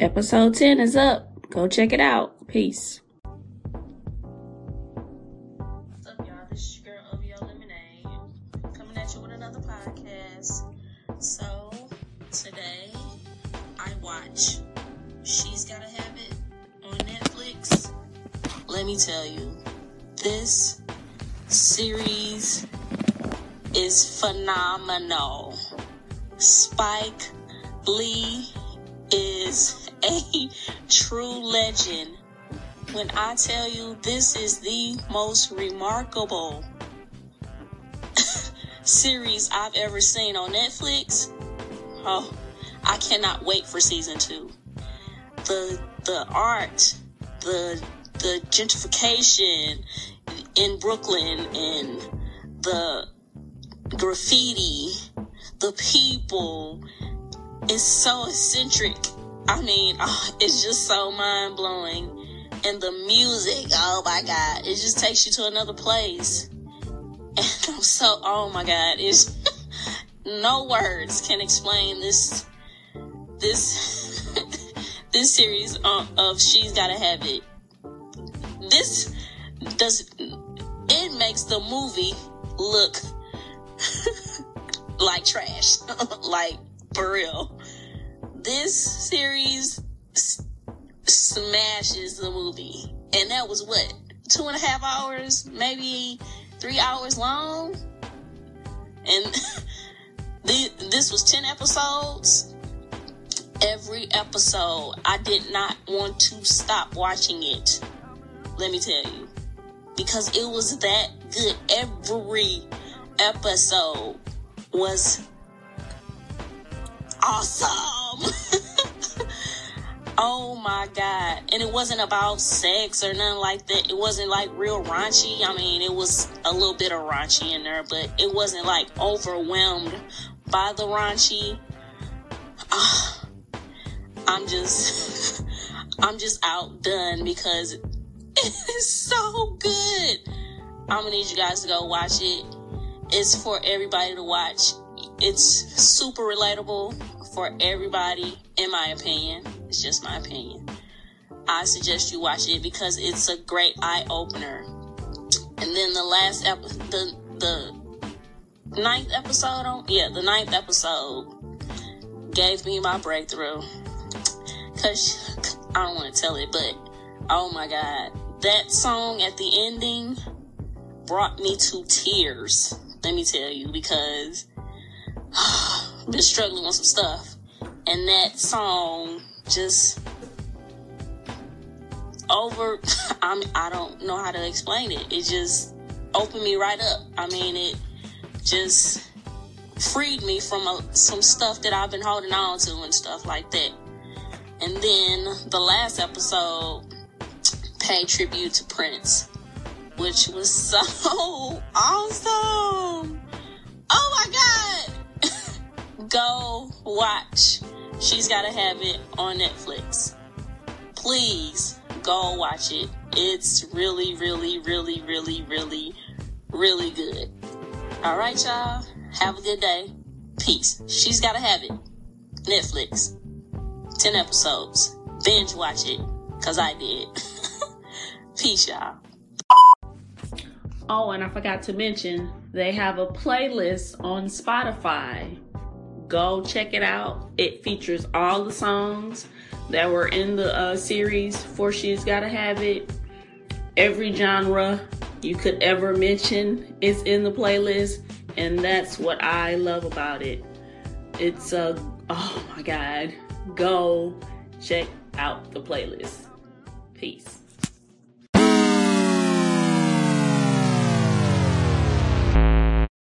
Episode 10 is up. Go check it out. Peace. What's up, y'all? This is your Lemonade, coming at you with another podcast. So, today, I watch She's Gotta Have It on Netflix. Let me tell you, this series is phenomenal. Spike Lee is a true legend. When I tell you this is the most remarkable series I've ever seen on Netflix, oh, I cannot wait for season two. The the art, the the gentrification in Brooklyn and the graffiti, the people, is so eccentric. I mean, oh, it's just so mind blowing. And the music, oh my God, it just takes you to another place. And I'm so, oh my God, it's no words can explain this, this, this series uh, of She's Gotta Have It. This does, it makes the movie look like trash. like, for real. This series s- smashes the movie. And that was what? Two and a half hours? Maybe three hours long? And the, this was 10 episodes. Every episode, I did not want to stop watching it. Let me tell you. Because it was that good. Every episode was awesome. Oh my god. And it wasn't about sex or nothing like that. It wasn't like real raunchy. I mean, it was a little bit of raunchy in there, but it wasn't like overwhelmed by the raunchy. I'm just I'm just outdone because it is so good. I'm gonna need you guys to go watch it. It's for everybody to watch. It's super relatable for everybody, in my opinion. It's just my opinion. I suggest you watch it because it's a great eye opener. And then the last ep- the the ninth episode on yeah, the ninth episode gave me my breakthrough. Cause I don't want to tell it, but oh my god, that song at the ending brought me to tears. Let me tell you, because I've been struggling with some stuff. And that song just over I mean, I don't know how to explain it. It just opened me right up. I mean, it just freed me from a, some stuff that I've been holding on to and stuff like that. And then the last episode paid tribute to Prince, which was so awesome. Oh my god. Go watch. She's got to have it on Netflix. Please go watch it. It's really, really, really, really, really, really good. All right, y'all. Have a good day. Peace. She's got to have it. Netflix. 10 episodes. Binge watch it. Because I did. Peace, y'all. Oh, and I forgot to mention, they have a playlist on Spotify. Go check it out. It features all the songs that were in the uh, series for She's Gotta Have It. Every genre you could ever mention is in the playlist, and that's what I love about it. It's a, oh my god, go check out the playlist. Peace.